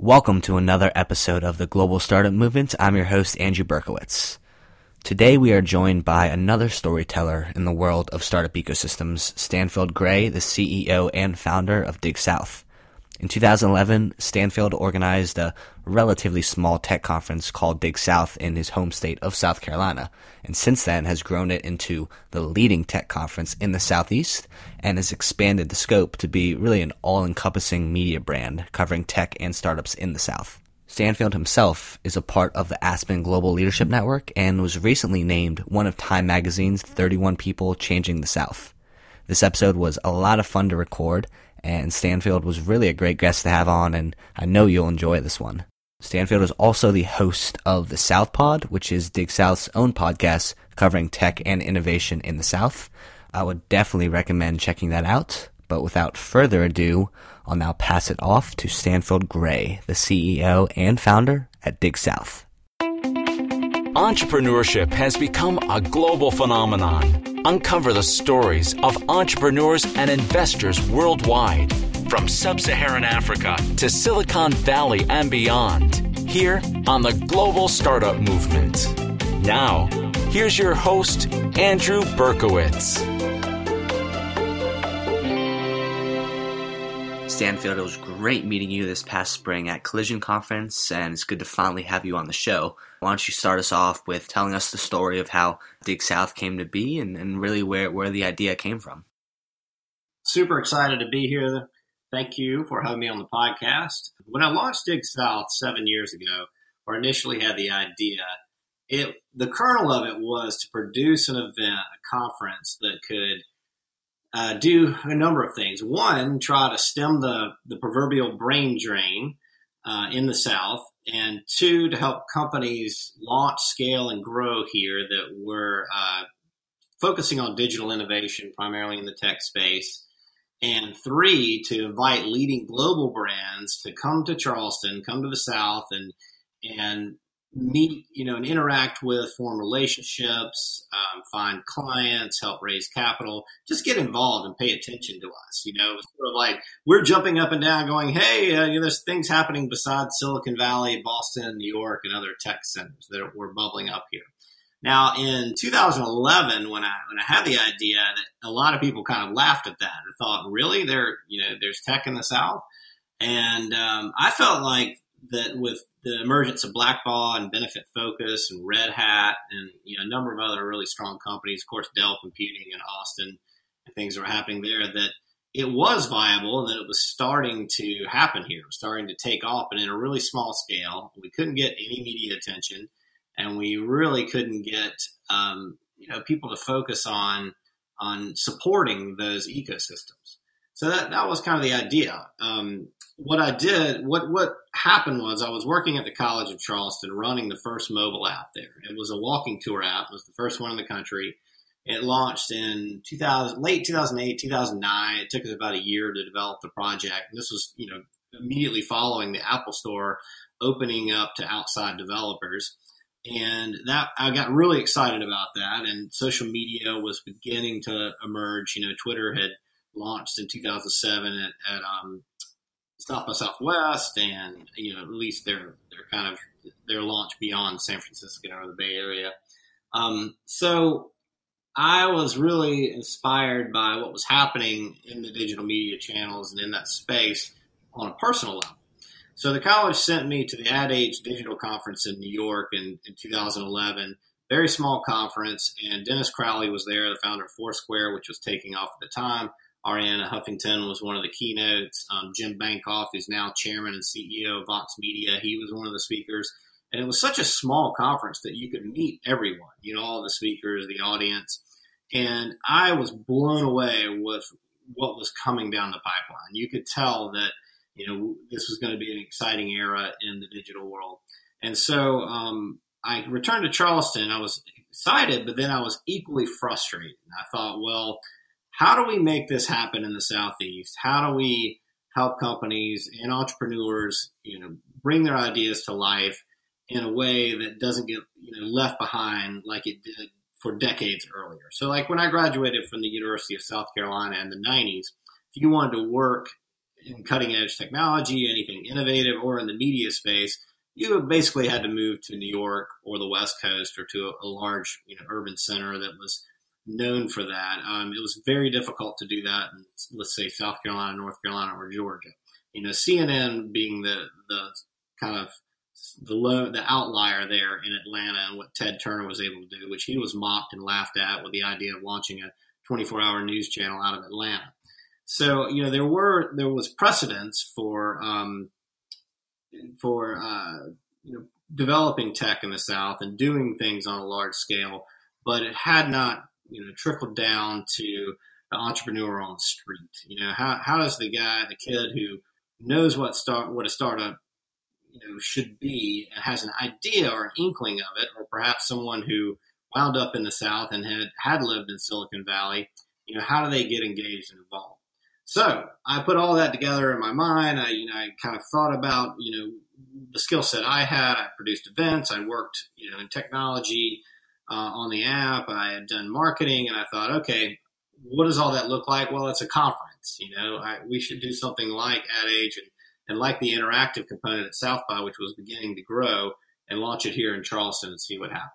Welcome to another episode of the Global Startup Movement. I'm your host, Andrew Berkowitz. Today we are joined by another storyteller in the world of startup ecosystems, Stanfield Gray, the CEO and founder of Dig South. In 2011, Stanfield organized a relatively small tech conference called Dig South in his home state of South Carolina, and since then has grown it into the leading tech conference in the Southeast and has expanded the scope to be really an all-encompassing media brand covering tech and startups in the South. Stanfield himself is a part of the Aspen Global Leadership Network and was recently named one of Time Magazine's 31 People Changing the South. This episode was a lot of fun to record and Stanfield was really a great guest to have on, and I know you'll enjoy this one. Stanfield is also the host of the South Pod, which is Dig South's own podcast covering tech and innovation in the South. I would definitely recommend checking that out. But without further ado, I'll now pass it off to Stanfield Gray, the CEO and founder at Dig South. Entrepreneurship has become a global phenomenon uncover the stories of entrepreneurs and investors worldwide, from sub Saharan Africa to Silicon Valley and beyond, here on the Global Startup Movement. Now, here's your host, Andrew Berkowitz. Stanfield, it was great meeting you this past spring at Collision Conference, and it's good to finally have you on the show. Why don't you start us off with telling us the story of how Dig South came to be and, and really where, where the idea came from? Super excited to be here. Thank you for having me on the podcast. When I launched Dig South seven years ago, or initially had the idea, it the kernel of it was to produce an event, a conference that could uh, do a number of things. One, try to stem the, the proverbial brain drain uh, in the South, and two, to help companies launch, scale, and grow here that were uh, focusing on digital innovation, primarily in the tech space. And three, to invite leading global brands to come to Charleston, come to the South, and and meet, you know, and interact with, form relationships, um, find clients, help raise capital, just get involved and pay attention to us. You know, sort of like we're jumping up and down going, hey, uh, you know, there's things happening besides Silicon Valley, Boston, New York, and other tech centers that were bubbling up here. Now, in 2011, when I when I had the idea, a lot of people kind of laughed at that and thought, "Really, there, you know, there's tech in the South," and um, I felt like that with the emergence of Blackbaud and Benefit Focus and Red Hat and you know a number of other really strong companies, of course Dell Computing in Austin, and things were happening there that it was viable and that it was starting to happen here, starting to take off, but in a really small scale. We couldn't get any media attention, and we really couldn't get um, you know people to focus on on supporting those ecosystems. So that, that was kind of the idea. Um, what I did, what what happened was I was working at the College of Charleston running the first mobile app there. It was a walking tour app. It was the first one in the country. It launched in 2000, late 2008, 2009. It took us about a year to develop the project. And this was, you know, immediately following the Apple Store opening up to outside developers. And that I got really excited about that. And social media was beginning to emerge. You know, Twitter had launched in 2007 at, at um, South by Southwest, and you know, at least their their kind of their launch beyond San Francisco or the Bay Area. Um, so I was really inspired by what was happening in the digital media channels and in that space on a personal level. So the college sent me to the Ad Age Digital Conference in New York in, in 2011. Very small conference, and Dennis Crowley was there, the founder of Foursquare, which was taking off at the time. Arianna Huffington was one of the keynotes. Um, Jim Bankoff is now chairman and CEO of Vox Media. He was one of the speakers. And it was such a small conference that you could meet everyone, you know, all the speakers, the audience. And I was blown away with what was coming down the pipeline. You could tell that, you know, this was going to be an exciting era in the digital world. And so um, I returned to Charleston. I was excited, but then I was equally frustrated. I thought, well, how do we make this happen in the southeast? How do we help companies and entrepreneurs you know bring their ideas to life in a way that doesn't get you know left behind like it did for decades earlier? So like when i graduated from the university of south carolina in the 90s if you wanted to work in cutting edge technology, anything innovative, or in the media space, you basically had to move to New York or the West Coast or to a, large you know, urban center that was known for that. Um, it was very difficult to do that in, let's say, South Carolina, North Carolina, or Georgia. You know, CNN being the the kind of the low, the outlier there in Atlanta and what Ted Turner was able to do, which he was mocked and laughed at with the idea of launching a 24 hour news channel out of Atlanta. So you know there were there was precedence for um, for uh, you know developing tech in the South and doing things on a large scale, but it had not you know trickled down to the entrepreneur on the street. You know how how does the guy the kid who knows what start what a startup you know should be and has an idea or an inkling of it, or perhaps someone who wound up in the South and had had lived in Silicon Valley. You know how do they get engaged and involved? So I put all that together in my mind. I, you know, I kind of thought about, you know, the skill set I had. I produced events. I worked, you know, in technology uh, on the app. I had done marketing, and I thought, okay, what does all that look like? Well, it's a conference. You know, I, we should do something like Ad Age and, and like the interactive component at South by, which was beginning to grow, and launch it here in Charleston and see what happens.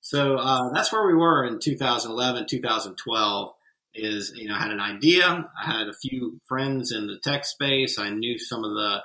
So uh, that's where we were in 2011, 2012 is you know I had an idea. I had a few friends in the tech space. I knew some of the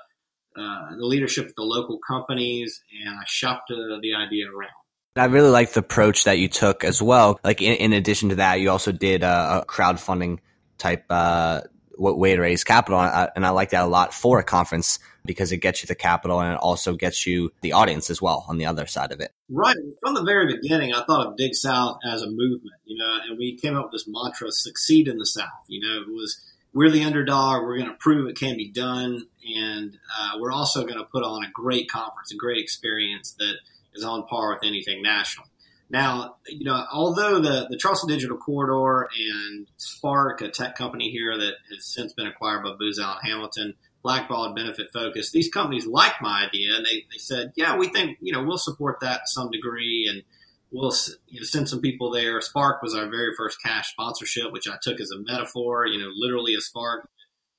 uh, the leadership of the local companies, and I shopped uh, the idea around. I really like the approach that you took as well. Like in, in addition to that, you also did a, a crowdfunding type uh, way to raise capital, and I like that a lot for a conference because it gets you the capital and it also gets you the audience as well on the other side of it. Right. From the very beginning, I thought of Dig South as a movement, you know, and we came up with this mantra succeed in the South. You know, it was we're the underdog, we're going to prove it can be done, and uh, we're also going to put on a great conference, a great experience that is on par with anything national. Now, you know, although the, the Charleston Digital Corridor and Spark, a tech company here that has since been acquired by Booz Allen Hamilton, Blackbaud benefit focus. These companies liked my idea and they, they said, yeah, we think, you know, we'll support that to some degree and we'll you know, send some people there. Spark was our very first cash sponsorship, which I took as a metaphor, you know, literally a spark,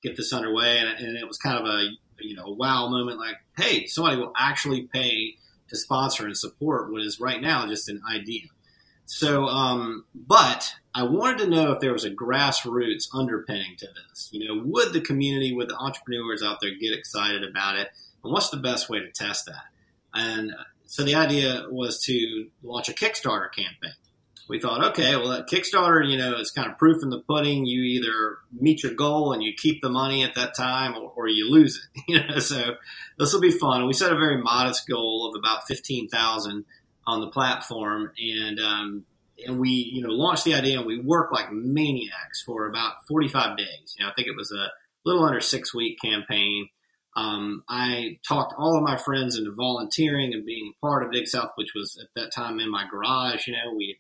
get this underway. And, and it was kind of a, you know, wow moment like, hey, somebody will actually pay to sponsor and support what is right now just an idea. So, um, but I wanted to know if there was a grassroots underpinning to this. You know, would the community, would the entrepreneurs out there get excited about it? And what's the best way to test that? And so the idea was to launch a Kickstarter campaign. We thought, okay, well, Kickstarter, you know, is kind of proof in the pudding. You either meet your goal and you keep the money at that time, or, or you lose it. You know, so this will be fun. We set a very modest goal of about fifteen thousand on the platform, and um, and we you know launched the idea and we worked like maniacs for about 45 days. You know, I think it was a little under six week campaign. Um, I talked all of my friends into volunteering and being part of Dig South, which was at that time in my garage. You know, we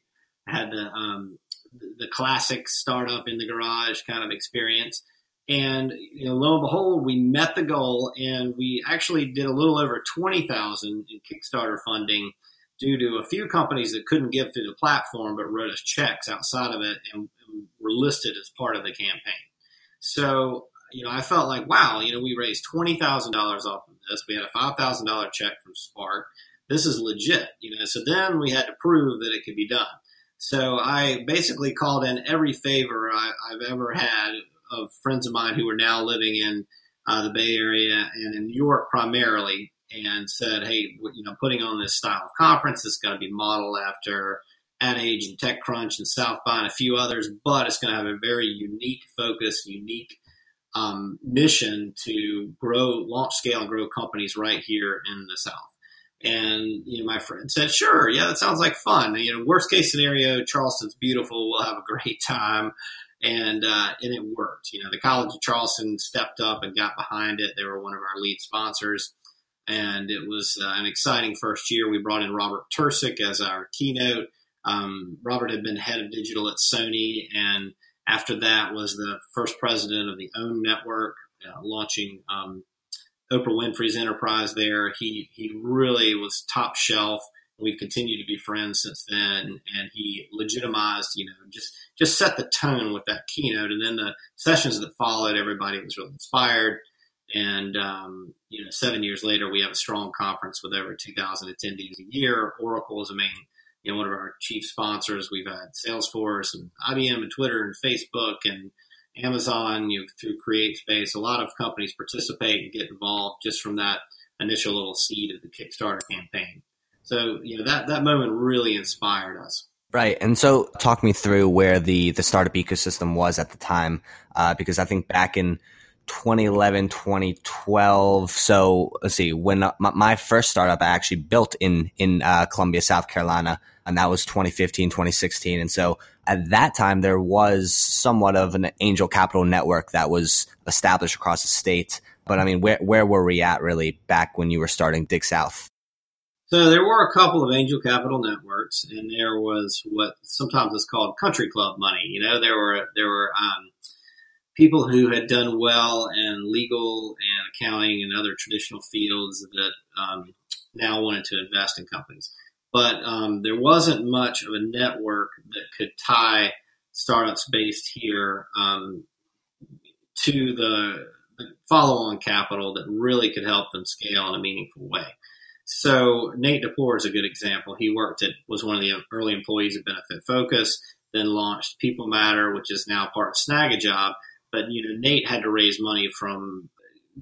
had the um, the classic startup in the garage kind of experience. And you know, lo and behold, we met the goal, and we actually did a little over twenty thousand in Kickstarter funding due to a few companies that couldn't give through the platform but wrote us checks outside of it and, and were listed as part of the campaign. So, you know, I felt like, wow, you know, we raised $20,000 off of this. We had a $5,000 check from Spark. This is legit, you know. So then we had to prove that it could be done. So I basically called in every favor I, have ever had of friends of mine who are now living in uh, the Bay Area and in New York primarily and said, hey, you know, putting on this style of conference is going to be modeled after Ad Age and TechCrunch and South by and a few others, but it's going to have a very unique focus, unique um, mission to grow, launch, scale, and grow companies right here in the South. And you know, my friend said, "Sure, yeah, that sounds like fun. You know, worst case scenario, Charleston's beautiful. We'll have a great time." And uh, and it worked. You know, the College of Charleston stepped up and got behind it. They were one of our lead sponsors and it was uh, an exciting first year. We brought in Robert Tercek as our keynote. Um, Robert had been head of digital at Sony, and after that was the first president of the OWN Network, uh, launching um, Oprah Winfrey's enterprise there. He he really was top shelf We've continued to be friends since then, and he legitimized, you know, just just set the tone with that keynote. And then the sessions that followed, everybody was really inspired. And um, you know, seven years later, we have a strong conference with over 2,000 attendees a year. Oracle is a main, you know, one of our chief sponsors. We've had Salesforce and IBM and Twitter and Facebook and Amazon, you through CreateSpace. A lot of companies participate and get involved just from that initial little seed of the Kickstarter campaign. So, you know, that, that moment really inspired us. Right. And so talk me through where the, the startup ecosystem was at the time, uh, because I think back in 2011, 2012. So let's see, when my, my first startup I actually built in, in uh, Columbia, South Carolina, and that was 2015, 2016. And so at that time, there was somewhat of an angel capital network that was established across the state. But I mean, where, where were we at really back when you were starting Dig South? So there were a couple of angel capital networks, and there was what sometimes is called country club money. You know, there were there were um, people who had done well in legal and accounting and other traditional fields that um, now wanted to invest in companies. But um, there wasn't much of a network that could tie startups based here um, to the, the follow-on capital that really could help them scale in a meaningful way. So Nate DaPore is a good example. He worked at was one of the early employees at Benefit Focus, then launched People Matter, which is now part of Snagajob. But you know, Nate had to raise money from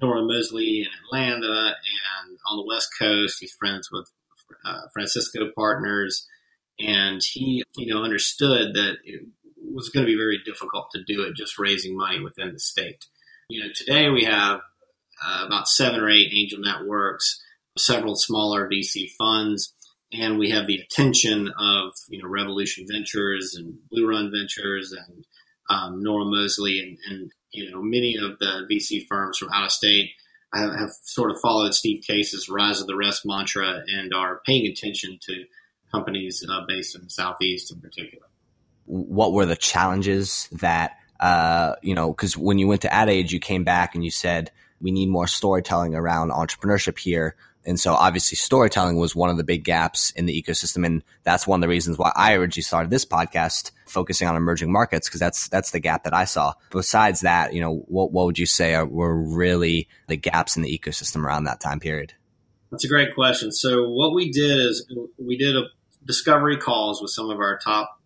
Noro-Moseley in Atlanta and on the West Coast. He's friends with uh, Francisco Partners, and he you know understood that it was going to be very difficult to do it just raising money within the state. You know, today we have uh, about seven or eight angel networks several smaller VC funds, and we have the attention of you know Revolution Ventures and Blue Run Ventures and um, Noro-Moseley and, and, you know many of the VC firms from out of state have, have, sort of followed Steve Case's "Rise of the Rest" mantra and are paying attention to companies uh, based in the southeast in particular. What were the challenges that uh, you know? Because when you went to Ad Age, you came back and you said we need more storytelling around entrepreneurship here. And so obviously storytelling was one of the big gaps in the ecosystem. And that's one of the reasons why I originally started this podcast focusing on emerging markets because that's, that's the gap that I saw. Besides that, you know, what, what would you say are, were really the gaps in the ecosystem around that time period? That's a great question. So what we did is we did a discovery calls with some of our top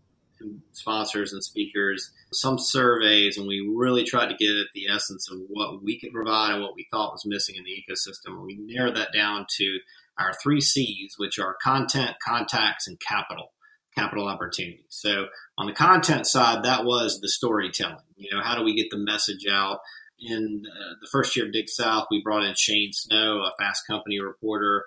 sponsors and speakers, some surveys, and we really tried to get at the essence of what we could provide and what we thought was missing in the ecosystem. We narrowed that down to our three C's, which are content, contacts, and capital, capital opportunities. So on the content side, that was the storytelling. You know, how do we get the message out? In uh, the first year of Dig South, we brought in Shane Snow, a Fast Company reporter,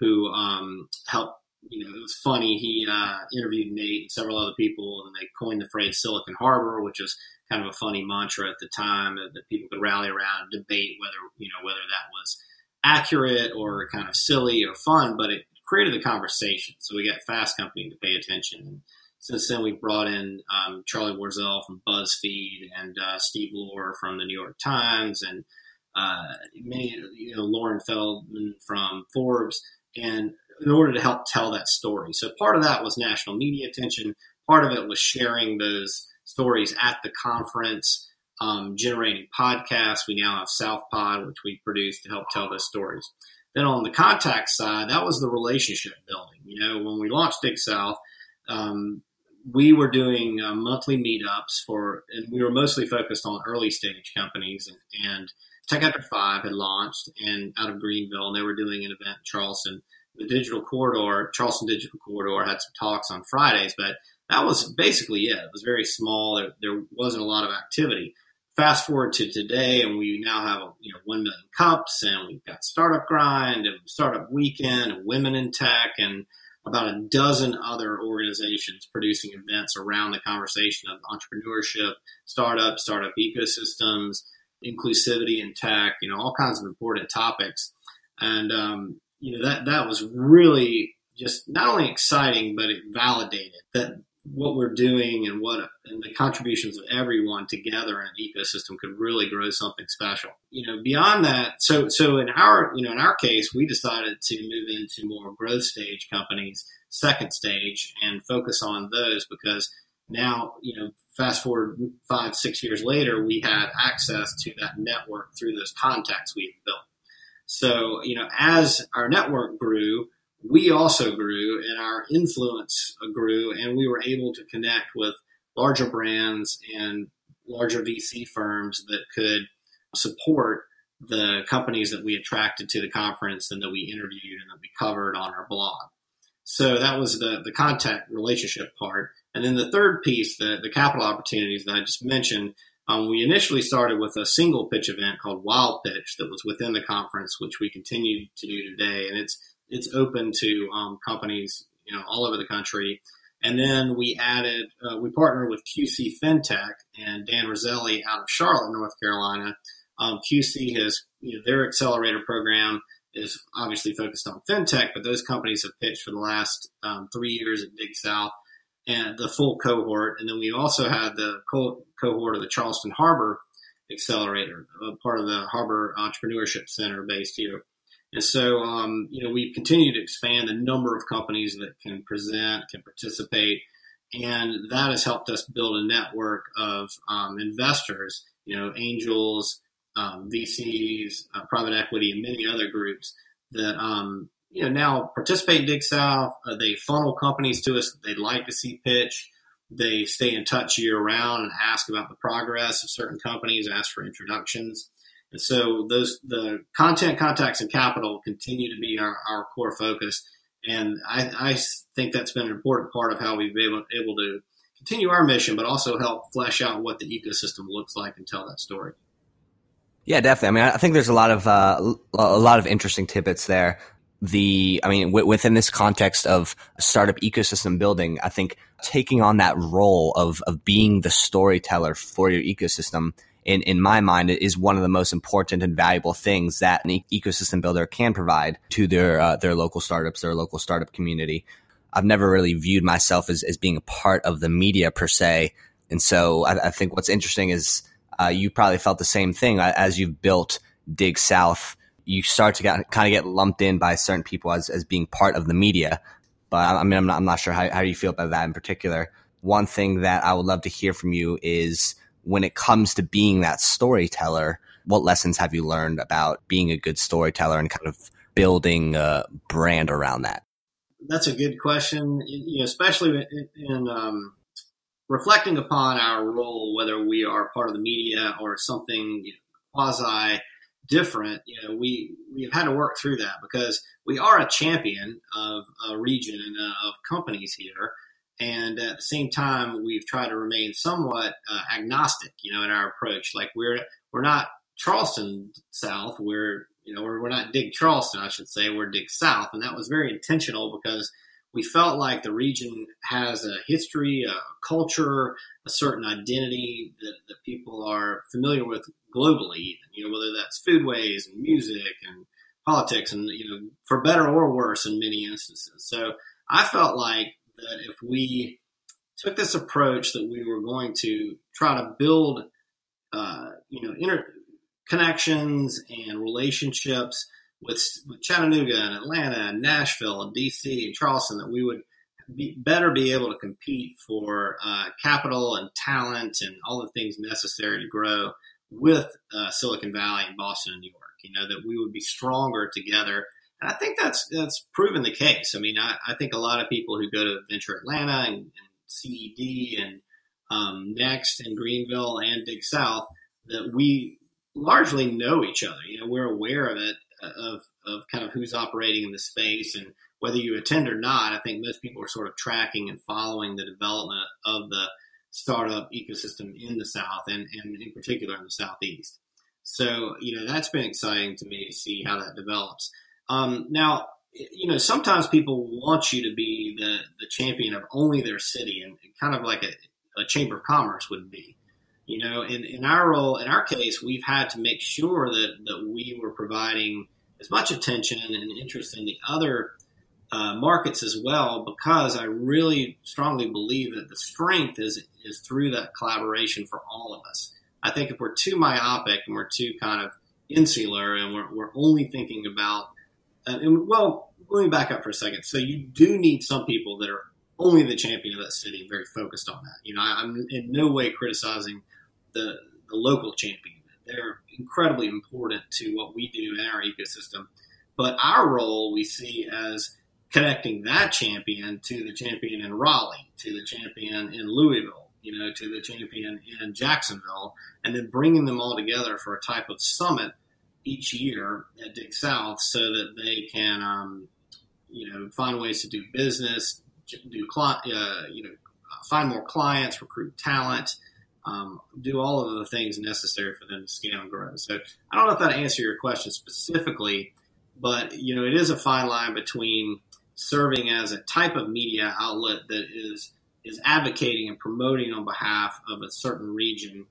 who um, helped you know, it was funny. He uh, interviewed Nate and several other people, and they coined the phrase Silicon Harbor, which was kind of a funny mantra at the time that people could rally around and debate whether you know whether that was accurate or kind of silly or fun, but it created the conversation. So we got Fast Company to pay attention. And since then, we've brought in um, Charlie Warzel from BuzzFeed and uh, Steve Lohr from the New York Times and uh, many, you know, Lauren Feldman from Forbes. And in order to help tell that story. So part of that was national media attention. Part of it was sharing those stories at the conference, um, generating podcasts. We now have South Pod, which we produce to help tell those stories. Then on the contact side, that was the relationship building. You know, when we launched Dig South, um, we were doing uh, monthly meetups for, and we were mostly focused on early stage companies. And, and Tech After Five had launched, and out of Greenville, and they were doing an event in Charleston the digital corridor, Charleston Digital Corridor, had some talks on Fridays, but that was basically it. It was very small. There, there wasn't a lot of activity. Fast forward to today, and we now have you know one million cups, and we've got Startup Grind and Startup Weekend, and Women in Tech, and about a dozen other organizations producing events around the conversation of entrepreneurship, startup, startup ecosystems, inclusivity in tech, you know, all kinds of important topics. And um, you know that that was really just not only exciting, but it validated that what we're doing and what and the contributions of everyone together in an ecosystem could really grow something special. You know, beyond that, so so in our you know in our case, we decided to move into more growth stage companies, second stage, and focus on those because now you know fast forward five six years later, we had access to that network through those contacts we built. So you know, as our network grew we also grew and our influence grew, and we were able to connect with larger brands and larger VC firms that could support the companies that we attracted to the conference and that we interviewed and that we covered on our blog. So that was the, the contact relationship part. And then the third piece, the, the capital opportunities that I just mentioned, um, we initially started with a single pitch event called Wild Pitch that was within the conference, which we continue to do today. And it's it's open to um, companies you know all over the country. And then we added, uh, we partnered with QC FinTech and Dan Roselli out of Charlotte, North Carolina. Um, QC has, you know, their accelerator program is obviously focused on fintech, but those companies have pitched for the last um, three years at Dig South and the full cohort. And then we also had the co- cohort of the Charleston Harbor Accelerator, part of the Harbor Entrepreneurship Center based here. And so, um, you know, we've continued to expand the number of companies that can present, can participate, and that has helped us build a network of um, investors, you know, angels, um, VCs, uh, private equity, and many other groups that, um, you know, now participate in Dig South. Uh, they funnel companies to us that they'd like to see pitch. They stay in touch year round and ask about the progress of certain companies, ask for introductions. And so those the content, contacts, and capital continue to be our, our core focus. And I, I think that's been an important part of how we've been able, able to continue our mission, but also help flesh out what the ecosystem looks like and tell that story. Yeah, definitely. I mean, I think there's a lot of uh, a lot of interesting tidbits there. The, I mean, w- within this context of startup ecosystem building, I think taking on that role of of being the storyteller for your ecosystem in, in my mind, is one of the most important and valuable things that an ecosystem builder can provide to their uh, their local startups, their local startup community. I've never really viewed myself as, as being a part of the media per se. And so I, I think what's interesting is uh, you probably felt the same thing as you've built Dig South. You start to get, kind of get lumped in by certain people as, as being part of the media. But I mean, I'm not, I'm not sure how, how you feel about that in particular. One thing that I would love to hear from you is when it comes to being that storyteller, what lessons have you learned about being a good storyteller and kind of building a brand around that? That's a good question, you know, especially in, um, reflecting upon our role, whether we are part of the media or something you know, quasi different. You know, we we've had to work through that because we are a champion of a region and uh, of companies here, and at the same time we've tried to remain somewhat uh, agnostic you know in our approach. Like we're we're not charleston south. We're you know we're, we're not dig charleston i should say. We're dig south. And that was very intentional because we felt like the region has a history a culture a certain identity that, that people are familiar with globally even, you know whether that's foodways and music and politics and you know for better or worse in many instances. So i felt like that if we took this approach that we were going to try to build, uh, you know, inter- connections and relationships with, with Chattanooga and Atlanta and Nashville and DC and Charleston, that we would be, better be able to compete for uh, capital and talent and all the things necessary to grow with uh, Silicon Valley and Boston and New York. You know that we would be stronger together and I think that's that's proven the case. I mean, I, I think a lot of people who go to Venture Atlanta and, and CED and um, Next and Greenville and Dig South that we largely know each other. You know, we're aware of it, of of kind of who's operating in the space and whether you attend or not. I think most people are sort of tracking and following the development of the startup ecosystem in the South and, and in particular in the Southeast. So, you know, that's been exciting to me to see how that develops. Um, now, you know, sometimes people want you to be the, the champion of only their city and kind of like a, a chamber of commerce would be. You know, in, in our role, in our case, we've had to make sure that, that we were providing as much attention and interest in the other uh, markets as well because I really strongly believe that the strength is is through that collaboration for all of us. I think if we're too myopic and we're too kind of insular and we're, we're only thinking about, uh, and well, let me back up for a second. So you do need some people that are only the champion of that city very focused on that. You know, I, am in no way criticizing the the local champion. They're incredibly important to what we do in our ecosystem. But our role we see as connecting that champion to the champion in Raleigh, to the champion in Louisville, you know, to the champion in Jacksonville, and then bringing them all together for a type of summit each year at Dig South so that they can, um, you know, find ways to do business, do, uh, you know, find more clients, recruit talent, um, do all of the things necessary for them to scale and grow. So I don't know if that answers your question specifically, but you know, it is a fine line between serving as a type of media outlet that is is advocating and promoting on behalf of a certain region,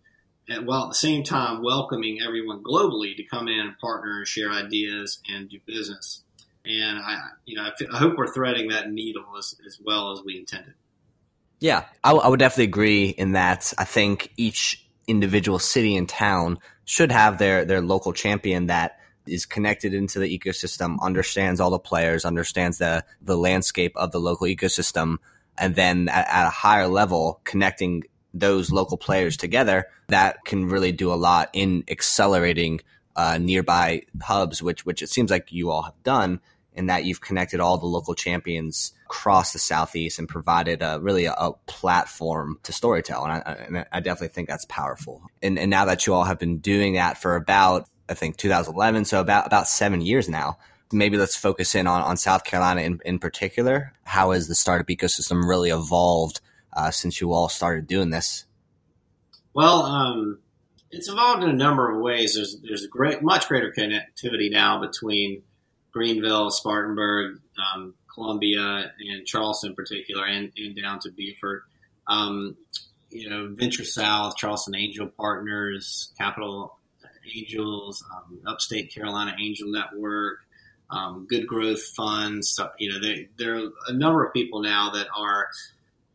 and while at the same time welcoming everyone globally to come in and partner and share ideas and do business. And I, you know, I, hope we're threading that needle as, as well as we intended. Yeah, I, w- I would definitely agree in that. I think each individual city and town should have their their local champion that is connected into the ecosystem, understands all the players, understands the the landscape of the local ecosystem, and then at, at a higher level, connecting those local players together, that can really do a lot in accelerating uh, nearby hubs, which which it seems like you all have done in that you've connected all the local champions across the southeast and provided a, really a, a platform to storytell. And I, and I, definitely think that's powerful. And, and now that you all have been doing that for about, I think 2011, so about about seven years now. Maybe let's focus in on, on South Carolina in, in particular. How has the startup ecosystem really evolved uh, since you all started doing this? Well, um, it's evolved in a number of ways. There's there's great, much greater connectivity now between Greenville, Spartanburg, um, Columbia, and Charleston in particular, and, and down to Beaufort. Um, you know, Venture South, Charleston Angel Partners, Capital Angels, um, Upstate Carolina Angel Network, um, Good Growth Funds. So, you know, they, there are a number of people now that are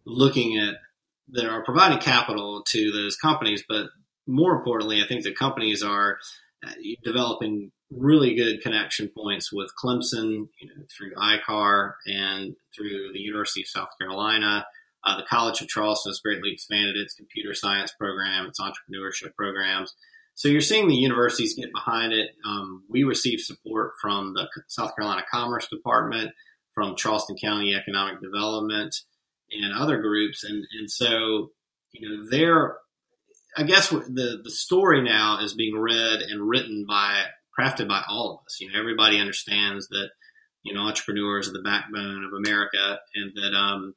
looking at that are providing capital to those companies, but more importantly, I think the companies are uh, developing really good connection points with Clemson, you know, through ICAR and through the University of South Carolina. Uh, the College of Charleston has greatly expanded its computer science program, its entrepreneurship programs. So you're seeing the universities get behind it. Um, we receive support from the South Carolina Commerce Department, from Charleston County Economic Development, and other groups. And, and so, you know, they're, I guess the, the story now is being read and written by crafted by all of us. You know, everybody understands that you know entrepreneurs are the backbone of America, and that um,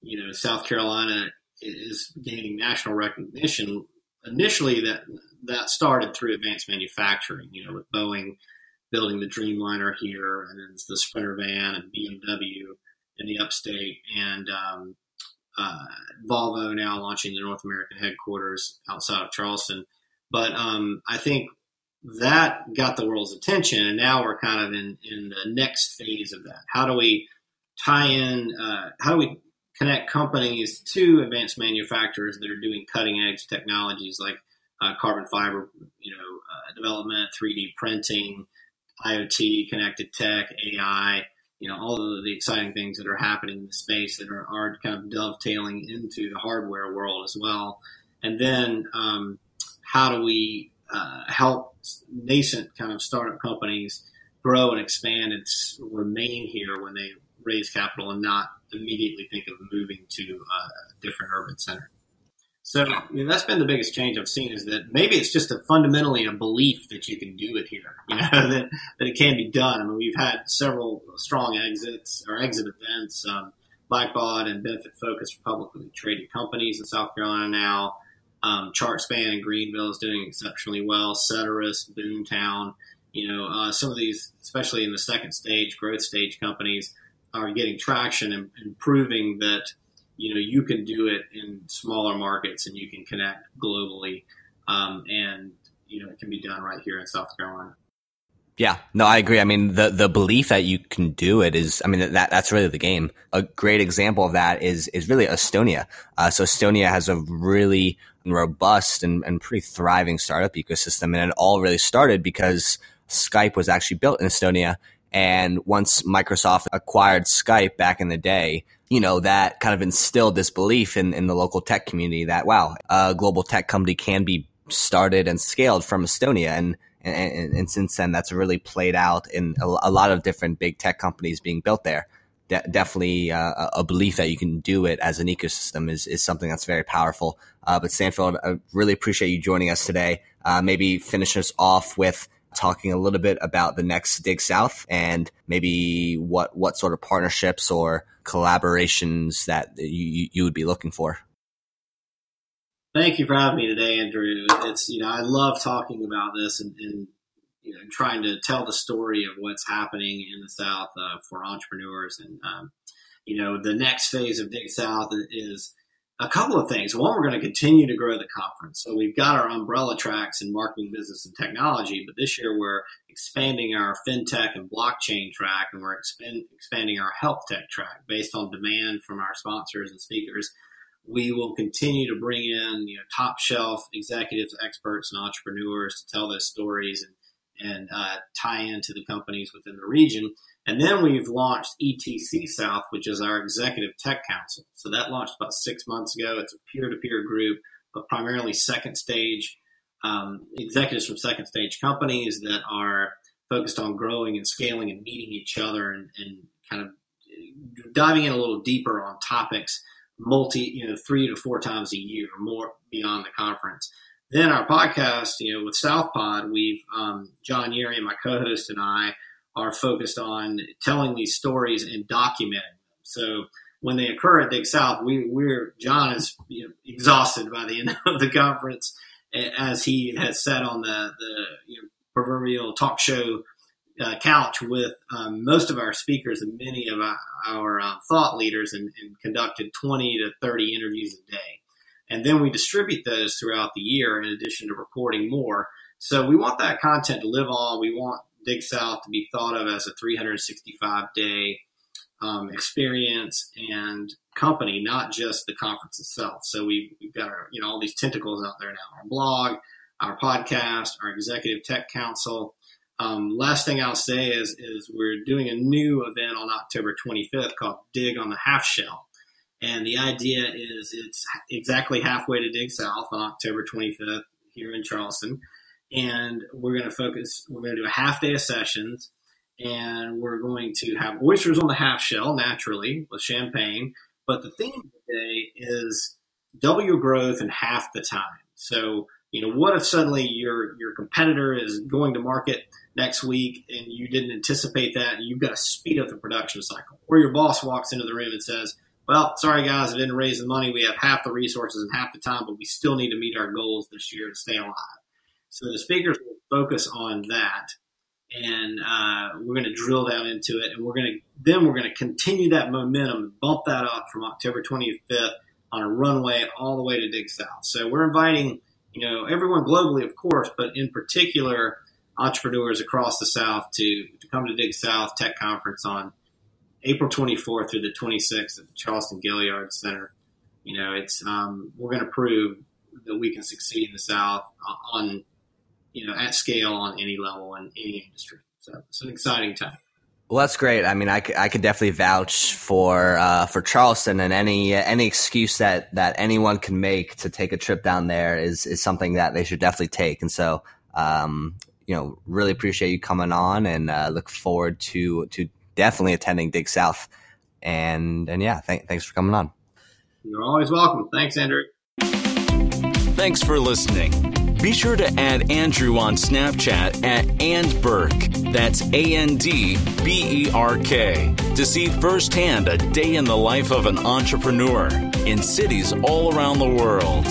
you know South Carolina is gaining national recognition. Initially, that that started through advanced manufacturing. You know, with Boeing building the Dreamliner here, and then the Sprinter van and BMW in the upstate, and um, uh, Volvo now launching the North American headquarters outside of Charleston. But um, I think that got the world's attention, and now we're kind of in in the next phase of that. How do we tie in? Uh, how do we connect companies to advanced manufacturers that are doing cutting edge technologies like uh, carbon fiber, you know, uh, development, 3D printing, IoT, connected tech, AI, you know, all of the exciting things that are happening in the space that are, are kind of dovetailing into the hardware world as well. And then, um, how do we uh, help nascent kind of startup companies grow and expand and remain here when they raise capital and not immediately think of moving to a different urban center. So that's been the biggest change I've seen is that maybe it's just a fundamentally a belief that you can do it here, you know, that, that it can be done. I mean, we've had several strong exits or exit events, um, Blackbaud and Benefit Focus publicly traded companies in South Carolina now. Um, Chartspan in Greenville is doing exceptionally well. Ceteris, Boomtown, you know, uh, some of these, especially in the second stage, growth stage companies, are getting traction and, and proving that you know you can do it in smaller markets and you can connect globally, um, and you know it can be done right here in South Carolina. Yeah, no, I agree. I mean, the the belief that you can do it is, I mean, that that's really the game. A great example of that is is really Estonia. Uh, so Estonia has a really robust and, and pretty thriving startup ecosystem, and it all really started because Skype was actually built in Estonia. And once Microsoft acquired Skype back in the day, you know, that kind of instilled this belief in, in the local tech community that, wow, a global tech company can be started and scaled from Estonia. And and, and, since then, that's really played out in a, a, lot of different big tech companies being built there. De- definitely uh, a belief that you can do it as an ecosystem is, is something that's very powerful. Uh, but Stanfield, I really appreciate you joining us today. Uh, maybe finish us off with talking a little bit about the next Dig South and maybe what what sort of partnerships or collaborations that you, you would be looking for. Thank you for having me today, Andrew. It's you know I love talking about this and, and you know trying to tell the story of what's happening in the South uh, for entrepreneurs. And um, you know the next phase of Dig South is a couple of things. One, we're going to continue to grow the conference. So we've got our umbrella tracks in marketing, business, and technology, but this year we're expanding our fintech and blockchain track, and we're expand, expanding our health tech track based on demand from our sponsors and speakers we will continue to bring in you know top shelf executives, experts, and entrepreneurs to tell those stories and and uh, tie into the companies within the region. And then we've launched ETC South, which is our executive tech council. So that launched about six months ago. It's a peer-to-peer group, but primarily second stage um, executives from second stage companies that are focused on growing and scaling and meeting each other and, and kind of diving in a little deeper on topics multi, you know, three to four times a year, more beyond the conference. Then our podcast, you know, with Southpod, we've um, John Yeary, my co-host, and I are focused on telling these stories and documenting them. So when they occur at Dig South, we, we're John is you know, exhausted by the end of the conference, as he has said on the the you know, proverbial talk show uh, couch with um, most of our speakers and many of our, our uh, thought leaders and, and, conducted 20 to 30 interviews a day. And then we distribute those throughout the year in addition to recording more. So we want that content to live on. We want Dig South to be thought of as a 365 day um, experience and company, not just the conference itself. So we, have got our, you know, all these tentacles out there now, our blog, our podcast, our executive tech council, um, last thing I'll say is, is we're doing a new event on October 25th called Dig on the Half Shell. And the idea is it's exactly halfway to Dig South on October 25th here in Charleston. And we're going to focus, we're going to do a half day of sessions. And we're going to have oysters on the half shell, naturally, with champagne. But the theme of the day is double your growth in half the time. So, you know, what if suddenly your your competitor is going to market next week and you didn't anticipate that and you've got to speed up the production cycle. Or your boss walks into the room and says, Well, sorry guys, I didn't raise the money. We have half the resources and half the time, but we still need to meet our goals this year to stay alive. So the speakers will focus on that and uh, we're going to drill down into it and we're going to then we're going to continue that momentum bump that up from october 25th on a runway all the way to dig south so we're inviting you know everyone globally of course but in particular entrepreneurs across the South to, to come to Dig South Tech Conference on April 24th through the 26th at the Charleston Gaillard Center. You know, it's um, we're going to prove that we can succeed in the South on, you know, at scale on any level in any industry. So it's an exciting time. Well, that's great. I mean, I, I could definitely vouch for uh, for Charleston, and any uh, any excuse that, that anyone can make to take a trip down there is is something that they should definitely take. And so, um, you know, really appreciate you coming on and uh, look forward to to definitely attending Dig South. And and yeah, th- thanks for coming on. You're always welcome. Thanks, Andrew. Thanks for listening. Be sure to add Andrew on Snapchat at andberk. That's A N D B E R K to see firsthand a day in the life of an entrepreneur in cities all around the world.